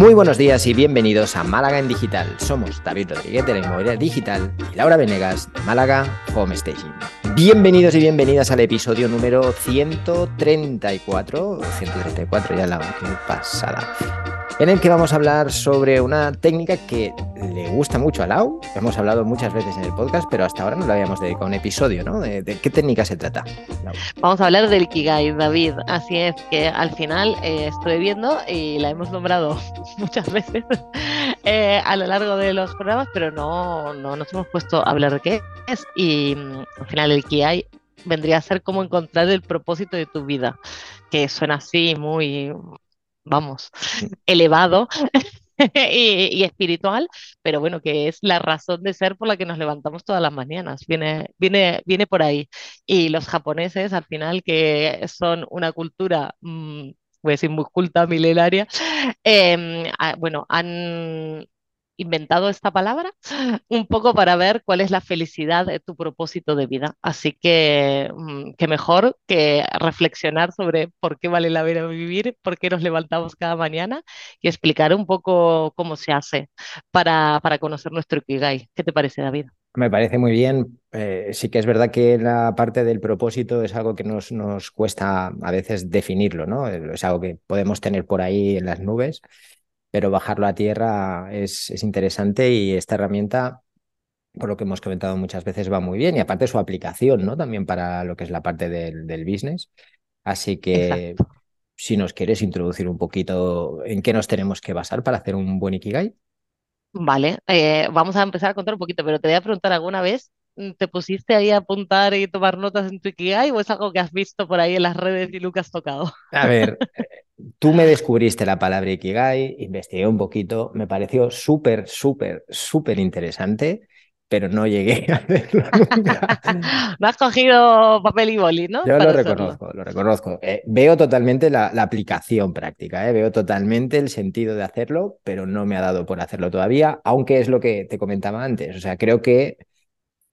Muy buenos días y bienvenidos a Málaga en Digital. Somos David Rodríguez de la Inmobiliaria Digital y Laura Venegas de Málaga Home Staging. Bienvenidos y bienvenidas al episodio número 134, 134 ya la pasada, en el que vamos a hablar sobre una técnica que le gusta mucho a Lau. Hemos hablado muchas veces en el podcast, pero hasta ahora no le habíamos dedicado un episodio, ¿no? ¿De, qué técnica se trata? Vamos a hablar del Kigai, David. Así es que al final eh, estoy viendo y la hemos nombrado muchas veces eh, a lo largo de los programas, pero no, no nos hemos puesto a hablar de qué es. Y mm, al final el Kigai vendría a ser como encontrar el propósito de tu vida, que suena así muy, vamos, elevado. y, espiritual, pero bueno, que es la razón de ser por la que nos levantamos todas las mañanas. Viene, viene, viene por ahí. Y los japoneses, al final, que son una cultura mmm, voy a decir muy culta, milenaria, em, bueno, han inventado esta palabra un poco para ver cuál es la felicidad de tu propósito de vida. Así que, mm, qué mejor que reflexionar sobre por qué vale la pena vivir, por qué nos levantamos cada mañana y explicar un poco cómo se hace para, para conocer nuestro Ikigai. ¿Qué te parece, David? Me parece muy bien. Eh, sí que es verdad que la parte del propósito es algo que nos, nos cuesta a veces definirlo, ¿no? Es algo que podemos tener por ahí en las nubes, pero bajarlo a tierra es, es interesante y esta herramienta, por lo que hemos comentado muchas veces, va muy bien. Y aparte su aplicación, ¿no? También para lo que es la parte del, del business. Así que si nos quieres introducir un poquito en qué nos tenemos que basar para hacer un buen Ikigai. Vale, eh, vamos a empezar a contar un poquito, pero te voy a preguntar alguna vez, ¿te pusiste ahí a apuntar y tomar notas en tu Ikigai o es algo que has visto por ahí en las redes y nunca has tocado? A ver, eh, tú me descubriste la palabra Ikigai, investigué un poquito, me pareció súper, súper, súper interesante pero no llegué a hacerlo nunca. no has cogido papel y boli, ¿no? Yo lo reconozco, lo reconozco. Eh, veo totalmente la, aplicación práctica, ¿eh? veo totalmente el sentido de hacerlo, pero no me ha dado por hacerlo todavía, aunque es lo que te comentaba antes. O sea, creo que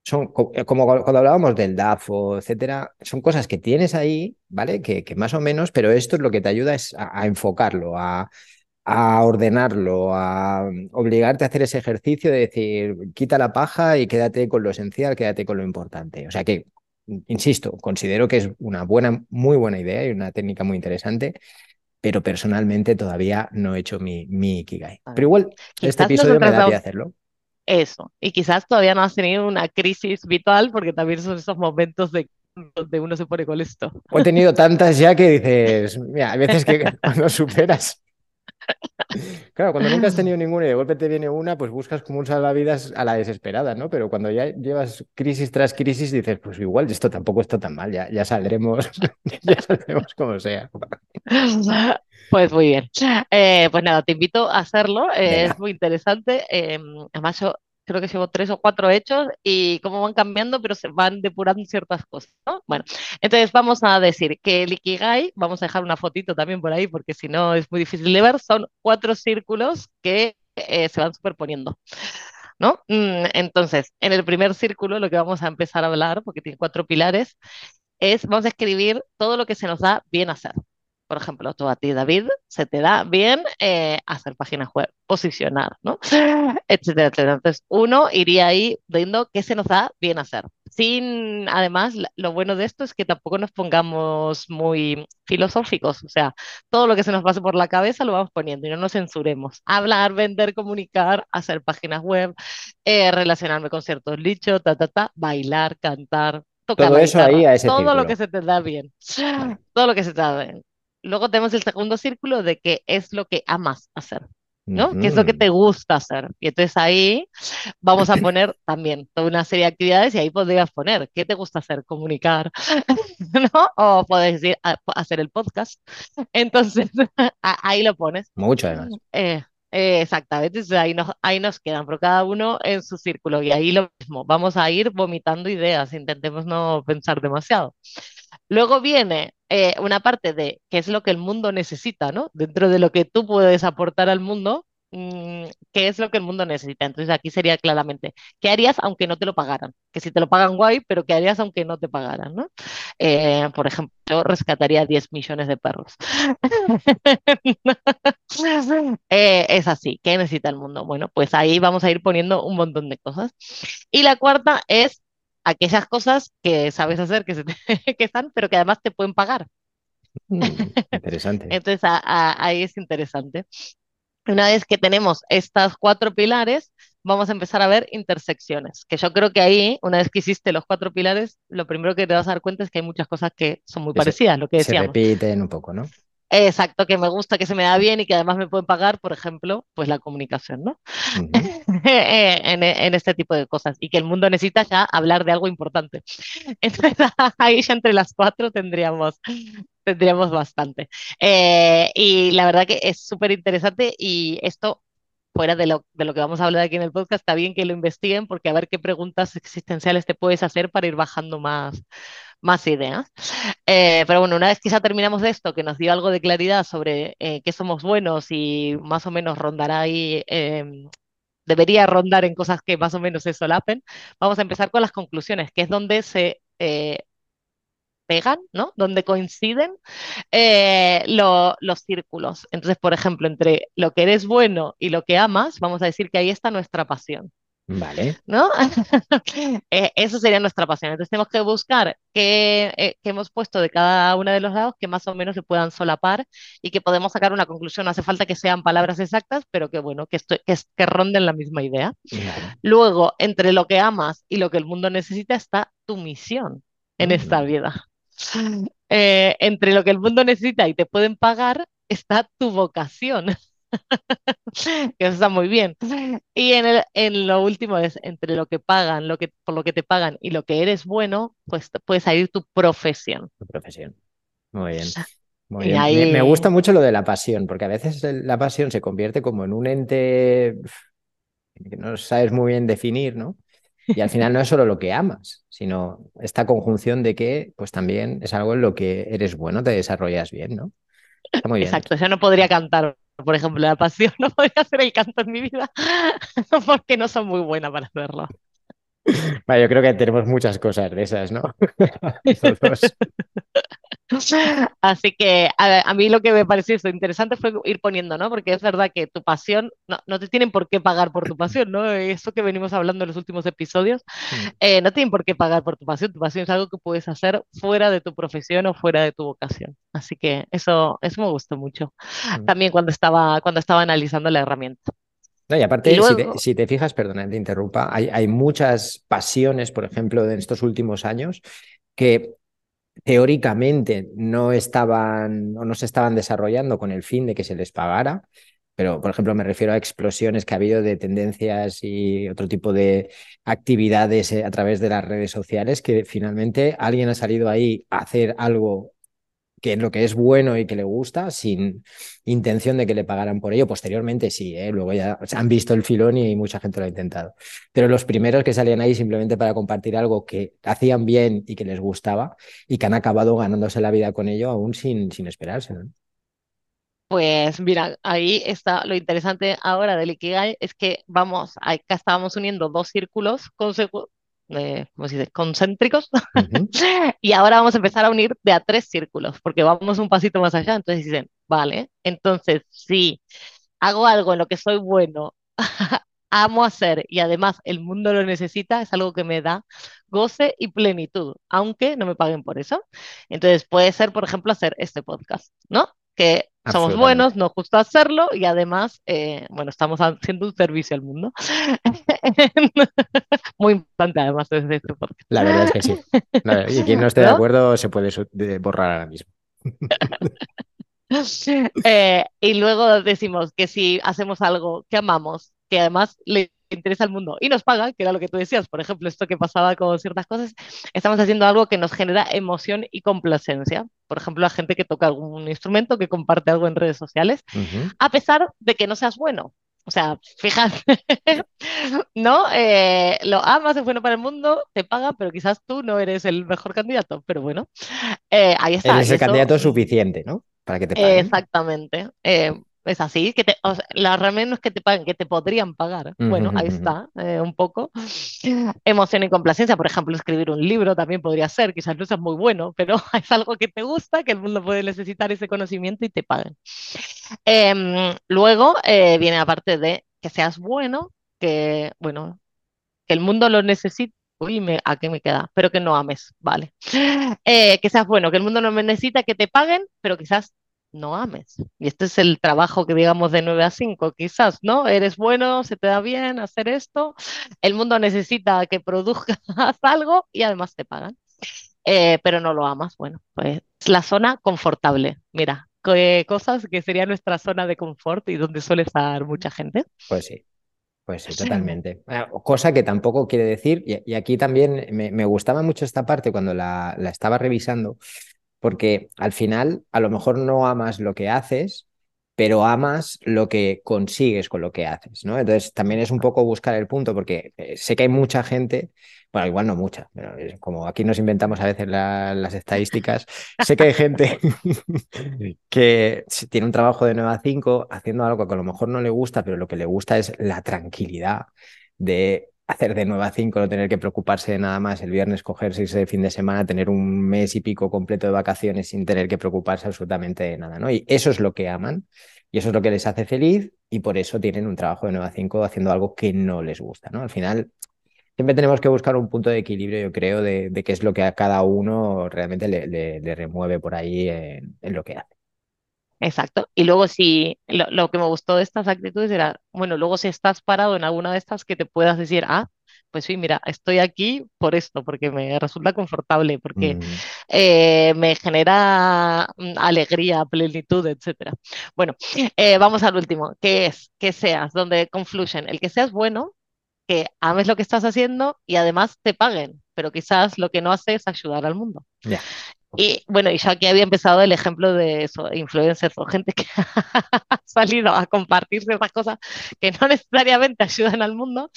son, eh, como cuando hablábamos del DAFO, etcétera, son cosas que tienes ahí, ¿vale? Que, que más o menos, pero esto es lo que te ayuda es a enfocarlo, a a ordenarlo, a obligarte a hacer ese ejercicio de decir, quita la paja y quédate con lo esencial, quédate con lo importante. O sea que, insisto, considero que es una buena, muy buena idea y una técnica muy interesante, pero personalmente todavía no he hecho mi, mi Ikigai. Pero igual, este episodio me da de hacerlo. Eso, y quizás todavía no has tenido una crisis vital porque también son esos momentos de donde uno se pone con esto. He tenido tantas ya que dices, mira, hay veces que cuando superas Claro, cuando nunca has tenido ninguna y de golpe te viene una, pues buscas como un salvavidas a la desesperada, ¿no? Pero cuando ya llevas crisis tras crisis, dices, pues igual esto tampoco está tan mal, ya, ya saldremos, ya saldremos como sea. Pues muy bien. Eh, pues nada, te invito a hacerlo, eh, es muy interesante. Eh, además, yo creo que llevo tres o cuatro hechos y cómo van cambiando, pero se van depurando ciertas cosas, ¿no? Bueno, entonces vamos a decir que el Ikigai, vamos a dejar una fotito también por ahí porque si no es muy difícil de ver, son cuatro círculos que eh, se van superponiendo. ¿No? Mm, entonces, en el primer círculo lo que vamos a empezar a hablar, porque tiene cuatro pilares, es vamos a escribir todo lo que se nos da bien hacer por ejemplo, tú a ti, David, se te da bien eh, hacer páginas web, posicionar, ¿no? Etcétera, etcétera. Entonces, uno iría ahí viendo qué se nos da bien hacer. Sin, además, lo bueno de esto es que tampoco nos pongamos muy filosóficos, o sea, todo lo que se nos pase por la cabeza lo vamos poniendo y no nos censuremos. Hablar, vender, comunicar, hacer páginas web, eh, relacionarme con ciertos nichos, ta, ta, ta, bailar, cantar, tocar todo eso ahí a ese todo lo que se te da bien todo lo que se te da bien luego tenemos el segundo círculo de qué es lo que amas hacer, ¿no? ¿Qué es lo que te gusta hacer? Y entonces ahí vamos a poner también toda una serie de actividades y ahí podrías poner qué te gusta hacer, comunicar, ¿no? O puedes decir hacer el podcast. Entonces ahí lo pones. Mucho además. Eh, eh, exactamente, ahí nos, ahí nos quedan, pero cada uno en su círculo y ahí lo mismo, vamos a ir vomitando ideas, intentemos no pensar demasiado. Luego viene eh, una parte de qué es lo que el mundo necesita, ¿no? Dentro de lo que tú puedes aportar al mundo, mm, qué es lo que el mundo necesita. Entonces aquí sería claramente, ¿qué harías aunque no te lo pagaran? Que si te lo pagan guay, pero ¿qué harías aunque no te pagaran? ¿no? Eh, por ejemplo, rescataría 10 millones de perros. Eh, es así, ¿qué necesita el mundo? Bueno, pues ahí vamos a ir poniendo un montón de cosas. Y la cuarta es aquellas cosas que sabes hacer, que, se que están, pero que además te pueden pagar. Mm, interesante. Entonces ahí es interesante. Una vez que tenemos estas cuatro pilares, vamos a empezar a ver intersecciones, que yo creo que ahí, una vez que hiciste los cuatro pilares, lo primero que te vas a dar cuenta es que hay muchas cosas que son muy parecidas, lo que decíamos. Se repiten un poco, ¿no? Exacto, que me gusta, que se me da bien y que además me pueden pagar, por ejemplo, pues la comunicación, ¿no? en, en, este tipo de cosas y que el mundo necesita ya hablar de algo importante. Entonces ahí ya entre las cuatro tendríamos, tendríamos bastante. Eh, y la verdad que es súper interesante y esto fuera de lo, de lo que vamos a hablar aquí en el podcast, está bien que lo investiguen porque a ver qué preguntas existenciales te puedes hacer para ir bajando más, más ideas. Eh, pero bueno, una vez que ya terminamos de esto, que nos dio algo de claridad sobre eh, qué somos buenos y más o menos rondará ahí, em, debería rondar en cosas que más o menos se solapen, vamos a empezar con las conclusiones, que es donde se eh, pegan, ¿no? Donde coinciden los círculos. Entonces, por ejemplo, entre lo que eres bueno y lo que amas, vamos a decir que ahí está nuestra pasión. Vale. ¿No? Eh, eso sería nuestra pasión. Entonces tenemos que buscar qué, eh, hemos puesto de cada uno de los lados que más o menos se puedan solapar y que podemos sacar una conclusión. No hace falta que sean palabras exactas, pero que bueno, que, que, que ronden la misma idea. Luego, entre lo que amas y lo que el mundo necesita está tu misión en esta mm. vida. Eh, entre lo que el mundo necesita y te pueden pagar está tu vocación. que eso está muy bien. Y en, el, en lo último es entre lo que pagan, lo que, por lo que te pagan y lo que eres bueno, pues puede salir tu profesión. Tu profesión. Muy bien. Muy bien. Me, gusta mucho lo de la pasión, porque a veces la pasión se convierte como en un ente que no sabes muy bien definir, ¿no? Y al final no es solo lo que amas, sino esta conjunción de que pues también es algo en lo que eres bueno, te desarrollas bien, ¿no? muy bien. Exacto, yo no podría cantar por ejemplo, la pasión, no podría hacer el canto en mi vida porque no son muy buena para hacerlo. Vale, yo creo que tenemos muchas cosas de esas, ¿no? Así que a, mí lo que me pareció interesante fue ir poniendo, ¿no? Porque es verdad que tu pasión, no, no, te tienen por qué pagar por tu pasión, ¿no? Eso que venimos hablando en los últimos episodios, mm. eh, no tienen por qué pagar por tu pasión. Tu pasión es algo que puedes hacer fuera de tu profesión o fuera de tu vocación. Así que eso, eso me gustó mucho. Mm. También cuando estaba, cuando estaba analizando la herramienta. No, y aparte, si, te, fijas, perdona, te interrumpa, hay, hay muchas pasiones, por ejemplo, en estos últimos años que teóricamente no estaban o no se estaban desarrollando con el fin de que se les pagara, pero por ejemplo me refiero a explosiones que ha habido de tendencias y otro tipo de actividades eh, a través de las redes sociales que finalmente alguien ha salido ahí a hacer algo que lo que es bueno y que le gusta, sin intención de que le pagaran por ello. Posteriormente sí, ¿eh? luego ya han visto el filón y mucha gente lo ha intentado. Pero los primeros que salían ahí simplemente para compartir algo que hacían bien y que les gustaba y que han acabado ganándose la vida con ello aún sin, sin esperarse. Pues mira, ahí está lo interesante ahora del Ikigai, es que vamos, acá estábamos uniendo dos círculos eh, ¿cómo se dice? concéntricos. y ahora vamos a empezar a unir de a tres círculos, porque vamos un pasito más allá. Entonces dicen, vale, entonces si hago algo en lo que soy bueno, amo hacer y además el mundo lo necesita, es algo que me da goce y plenitud, aunque no me paguen por eso. Entonces puede ser, por ejemplo, hacer este podcast, ¿no? Que somos buenos, nos gusta hacerlo y además, eh, bueno, estamos haciendo un servicio al mundo. Muy importante además desde este podcast. La verdad es que sí. Y quien no esté de acuerdo se puede borrar ahora mismo. Eh, y luego decimos que si hacemos algo que amamos, que además le interesa al mundo y nos paga, que era lo que tú decías, por ejemplo, esto que pasaba con ciertas cosas, estamos haciendo algo que nos genera emoción y complacencia. Por ejemplo, la gente que toca algún instrumento, que comparte algo en redes sociales, a pesar de que no seas bueno. O sea, fíjate, ¿no? Eh, lo amas, es bueno para el mundo, te paga, pero quizás tú no eres el mejor candidato. Pero bueno, eh, ahí está. Eres el candidato suficiente, ¿no? Para que te paguen. Exactamente. Eh, es así, que te, o sea, la realmente no es que te paguen, que te podrían pagar. Bueno, ahí está, eh, un poco. Emoción y complacencia, por ejemplo, escribir un libro también podría ser, quizás no sea muy bueno, pero es algo que te gusta, que el mundo puede necesitar ese conocimiento y te paguen. Em, luego eh, viene aparte de que seas bueno, que, bueno, que el mundo lo necesita. Uy, me, ¿a qué me queda? Pero que no ames, vale. Eh, que seas bueno, que el mundo no me necesita que te paguen, pero quizás no ames. Y este es el trabajo que digamos de 9 a 5, quizás, ¿no? Eres bueno, se te da bien hacer esto, el mundo necesita que produzcas algo y además te pagan. Eh, pero no lo amas, bueno, pues es la zona confortable. Mira, cosas que sería nuestra zona de confort y donde suele estar mucha gente. Pues sí. Pues sí, totalmente. Ah, cosa que tampoco quiere decir, y, aquí también me, gustaba mucho esta parte cuando la, la estaba revisando, porque al final a lo mejor no amas lo que haces, pero amas lo que consigues con lo que haces, ¿no? Entonces también es un poco buscar el punto, porque eh, sé que hay mucha gente, bueno, igual no mucha, pero como aquí nos inventamos a veces las estadísticas, sé que hay gente que tiene un trabajo de 9 a 5 haciendo algo que a lo mejor no le gusta, pero lo que le gusta es la tranquilidad de hacer de 9 a 5, no tener que preocuparse de nada más, el viernes cogerse ese fin de semana, tener un mes y pico completo de vacaciones sin tener que preocuparse absolutamente de nada, ¿no? Y eso es lo que aman y eso es lo que les hace feliz y por eso tienen un trabajo de 9 a 5 haciendo algo que no les gusta, ¿no? Al final siempre tenemos que buscar un punto de equilibrio, yo creo, de, qué es lo que a cada uno realmente le, remueve por ahí en lo que hace. Exacto. Y luego si lo, que me gustó de estas actitudes era, bueno, luego si estás parado en alguna de estas que te puedas decir, ah, pues sí, mira, estoy aquí por esto, porque me resulta confortable, porque mm. eh, me genera mm, alegría, plenitud, etcétera. Bueno, eh, vamos al último, que es que seas, donde confluyen, el que seas bueno, que ames lo que estás haciendo y además te paguen, pero quizás lo que no hace es ayudar al mundo. Y bueno, y yo aquí había empezado el ejemplo de eso, influencers o gente que ha salido a compartir ciertas cosas que no necesariamente ayudan al mundo,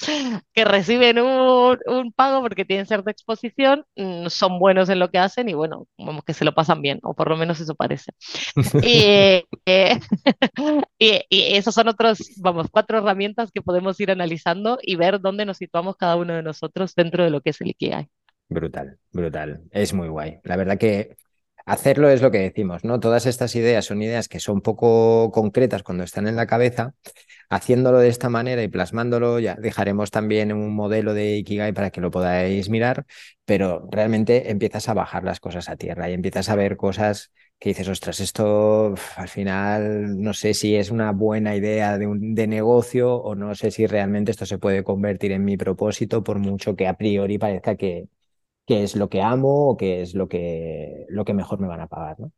que reciben un, un, pago porque tienen cierta exposición, mm, son buenos en lo que hacen y bueno, como que se lo pasan bien, o por lo menos eso parece. y, eh, y, y esos son otros, vamos, cuatro herramientas que podemos ir analizando y ver dónde nos situamos cada uno de nosotros dentro de lo que es el Ikigai. Brutal, brutal. Es muy guay. La verdad que hacerlo es lo que decimos, ¿no? Todas estas ideas son ideas que son poco concretas cuando están en la cabeza. Haciéndolo de esta manera y plasmándolo, ya dejaremos también un modelo de Ikigai para que lo podáis mirar, pero realmente empiezas a bajar las cosas a tierra y empiezas a ver cosas que dices, ostras, esto al final no sé si es una buena idea de, un, de negocio o no sé si realmente esto se puede convertir en mi propósito, por mucho que a priori parezca que, qué es lo que amo o qué es lo que, lo que mejor me van a pagar, ¿no?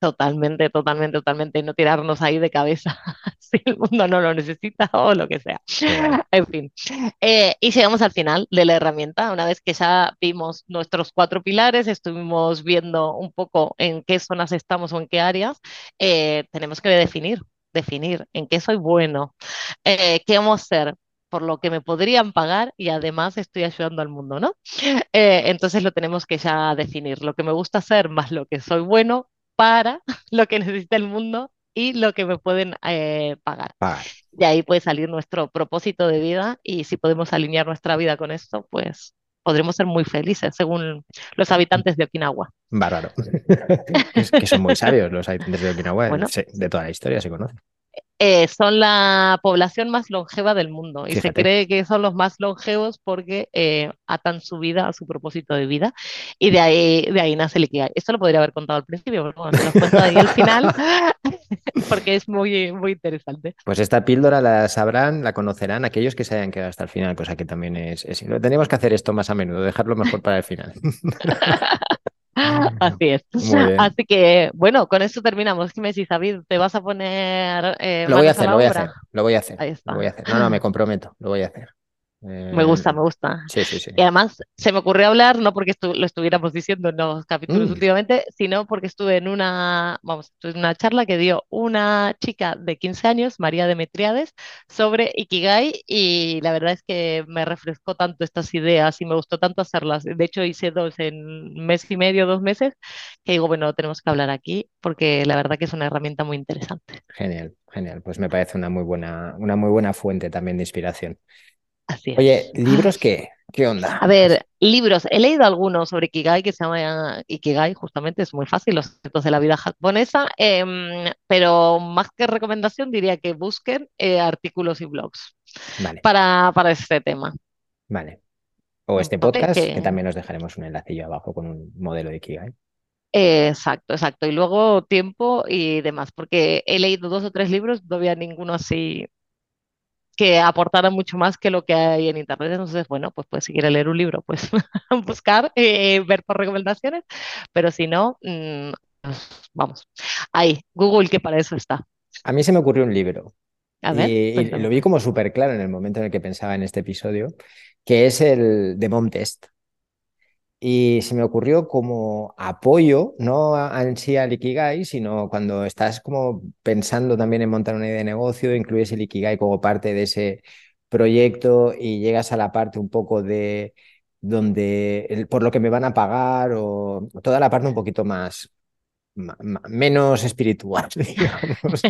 Totalmente, totalmente, totalmente. No tirarnos ahí de cabeza si el mundo no lo necesita o lo que sea. En fin. Eh, y llegamos al final de la herramienta. Una vez que ya vimos nuestros cuatro pilares, estuvimos viendo un poco en qué zonas estamos o en qué áreas, eh, tenemos que definir, definir en qué soy bueno, eh, qué vamos a hacer, por lo que me podrían pagar y además estoy ayudando al mundo, ¿no? Eh, entonces lo tenemos que ya definir, lo que me gusta hacer más lo que soy bueno para lo que necesita el mundo y lo que me pueden eh, pagar. De ahí puede salir nuestro propósito de vida y si podemos alinear nuestra vida con esto, pues podremos ser muy felices, según los habitantes de Okinawa. Bárbaro. que son muy sabios los habitantes de Okinawa, de toda la historia se conocen. Eh, son la población más longeva del mundo y se cree que son los más longevos porque eh, atan su vida a su propósito de vida y de ahí, de ahí nace el Ikigai. Esto lo podría haber contado al principio, pero bueno, lo cuento ahí al final porque es muy, muy interesante. Pues esta píldora la sabrán, la conocerán aquellos que se hayan quedado hasta el final, cosa que también es... es... Tenemos que hacer esto más a menudo, dejarlo mejor para el final. Así es. Así que, bueno, con esto terminamos. ¿Qué me decís, David? ¿Te vas a poner. Eh, lo voy a hacer, lo voy a hacer. Lo voy a hacer. Lo voy a hacer. No, no, me comprometo. Lo voy a hacer. Me gusta, me gusta. Sí, sí, sí. Y además se me ocurrió hablar, no porque lo estuviéramos diciendo en los capítulos Mm. últimamente, sino porque estuve en una, vamos, estuve en una charla que dio una chica de 15 años, María Demetriades, sobre Ikigai y la verdad es que me refrescó tanto estas ideas y me gustó tanto hacerlas. De hecho, hice dos en un mes y medio, dos meses, que digo, bueno, tenemos que hablar aquí porque la verdad que es una herramienta muy interesante. Genial, genial. Pues me parece una muy buena, una muy buena fuente también de inspiración. Así es. Oye, ¿libros qué? ¿Qué onda? A ver, libros. He leído algunos sobre Ikigai que se llama Ikigai, justamente es muy fácil, los secretos de la vida japonesa, em, pero más que recomendación diría que busquen eh, artículos y blogs Vale, para, para este tema. vale. O este podcast, que Que- también os dejaremos un enlacillo abajo con un modelo de Ikigai. exacto, exacto. Y luego tiempo y demás, porque he leído dos o tres libros, no había ninguno así que aportara mucho más que lo que hay en internet. Entonces, bueno, pues puedes seguir a leer un libro, pues buscar, eh, ver por recomendaciones, pero si no, mm, pues, vamos, ahí, Google, que para eso está. A mí se me ocurrió un libro A ver, y, lo vi como súper claro en el momento en el que pensaba en este episodio, que es el de Mom Test. Y se me ocurrió como apoyo, no en sí al Ikigai, sino cuando estás como pensando también en montar una idea de negocio, incluyes el Ikigai como parte de ese proyecto y llegas a la parte un poco de donde por lo que me van a pagar o toda la parte un poquito más menos espiritual, digamos,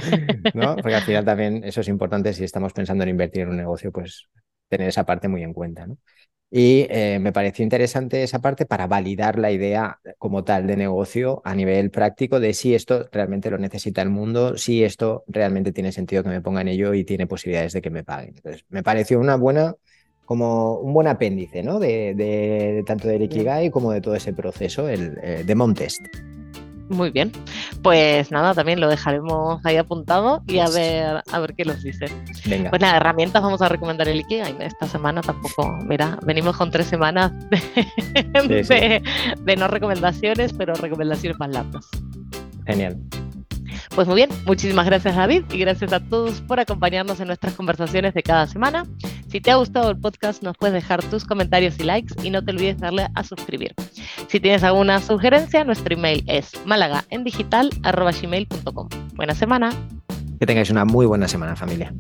¿no? Porque al final también eso es importante si estamos pensando en invertir en un negocio, pues tener esa parte muy en cuenta, ¿no? Y eh, me pareció interesante esa parte para validar la idea como tal de negocio a nivel práctico de si esto realmente lo necesita el mundo, si esto realmente tiene sentido que me ponga en ello y tiene posibilidades de que me paguen. Entonces, me pareció una buena, como un buen apéndice, ¿no? De, de tanto del Ikigai como de todo ese proceso, el eh, de Mom Test. Muy bien, pues nada, también lo dejaremos ahí apuntado y a ver, a ver qué nos dice. Venga. Pues nada, herramientas vamos a recomendar el Ikigai. Esta semana tampoco, mira, venimos con tres semanas de, Sí, sí. de- de no recomendaciones, pero recomendaciones más largas. Genial. Pues muy bien, muchísimas gracias David y gracias a todos por acompañarnos en nuestras conversaciones de cada semana. Si te ha gustado el podcast nos puedes dejar tus comentarios y likes y no te olvides darle a suscribir. Si tienes alguna sugerencia, nuestro email es malagaendigital.gmail.com. Buena semana. Que tengáis una muy buena semana, familia.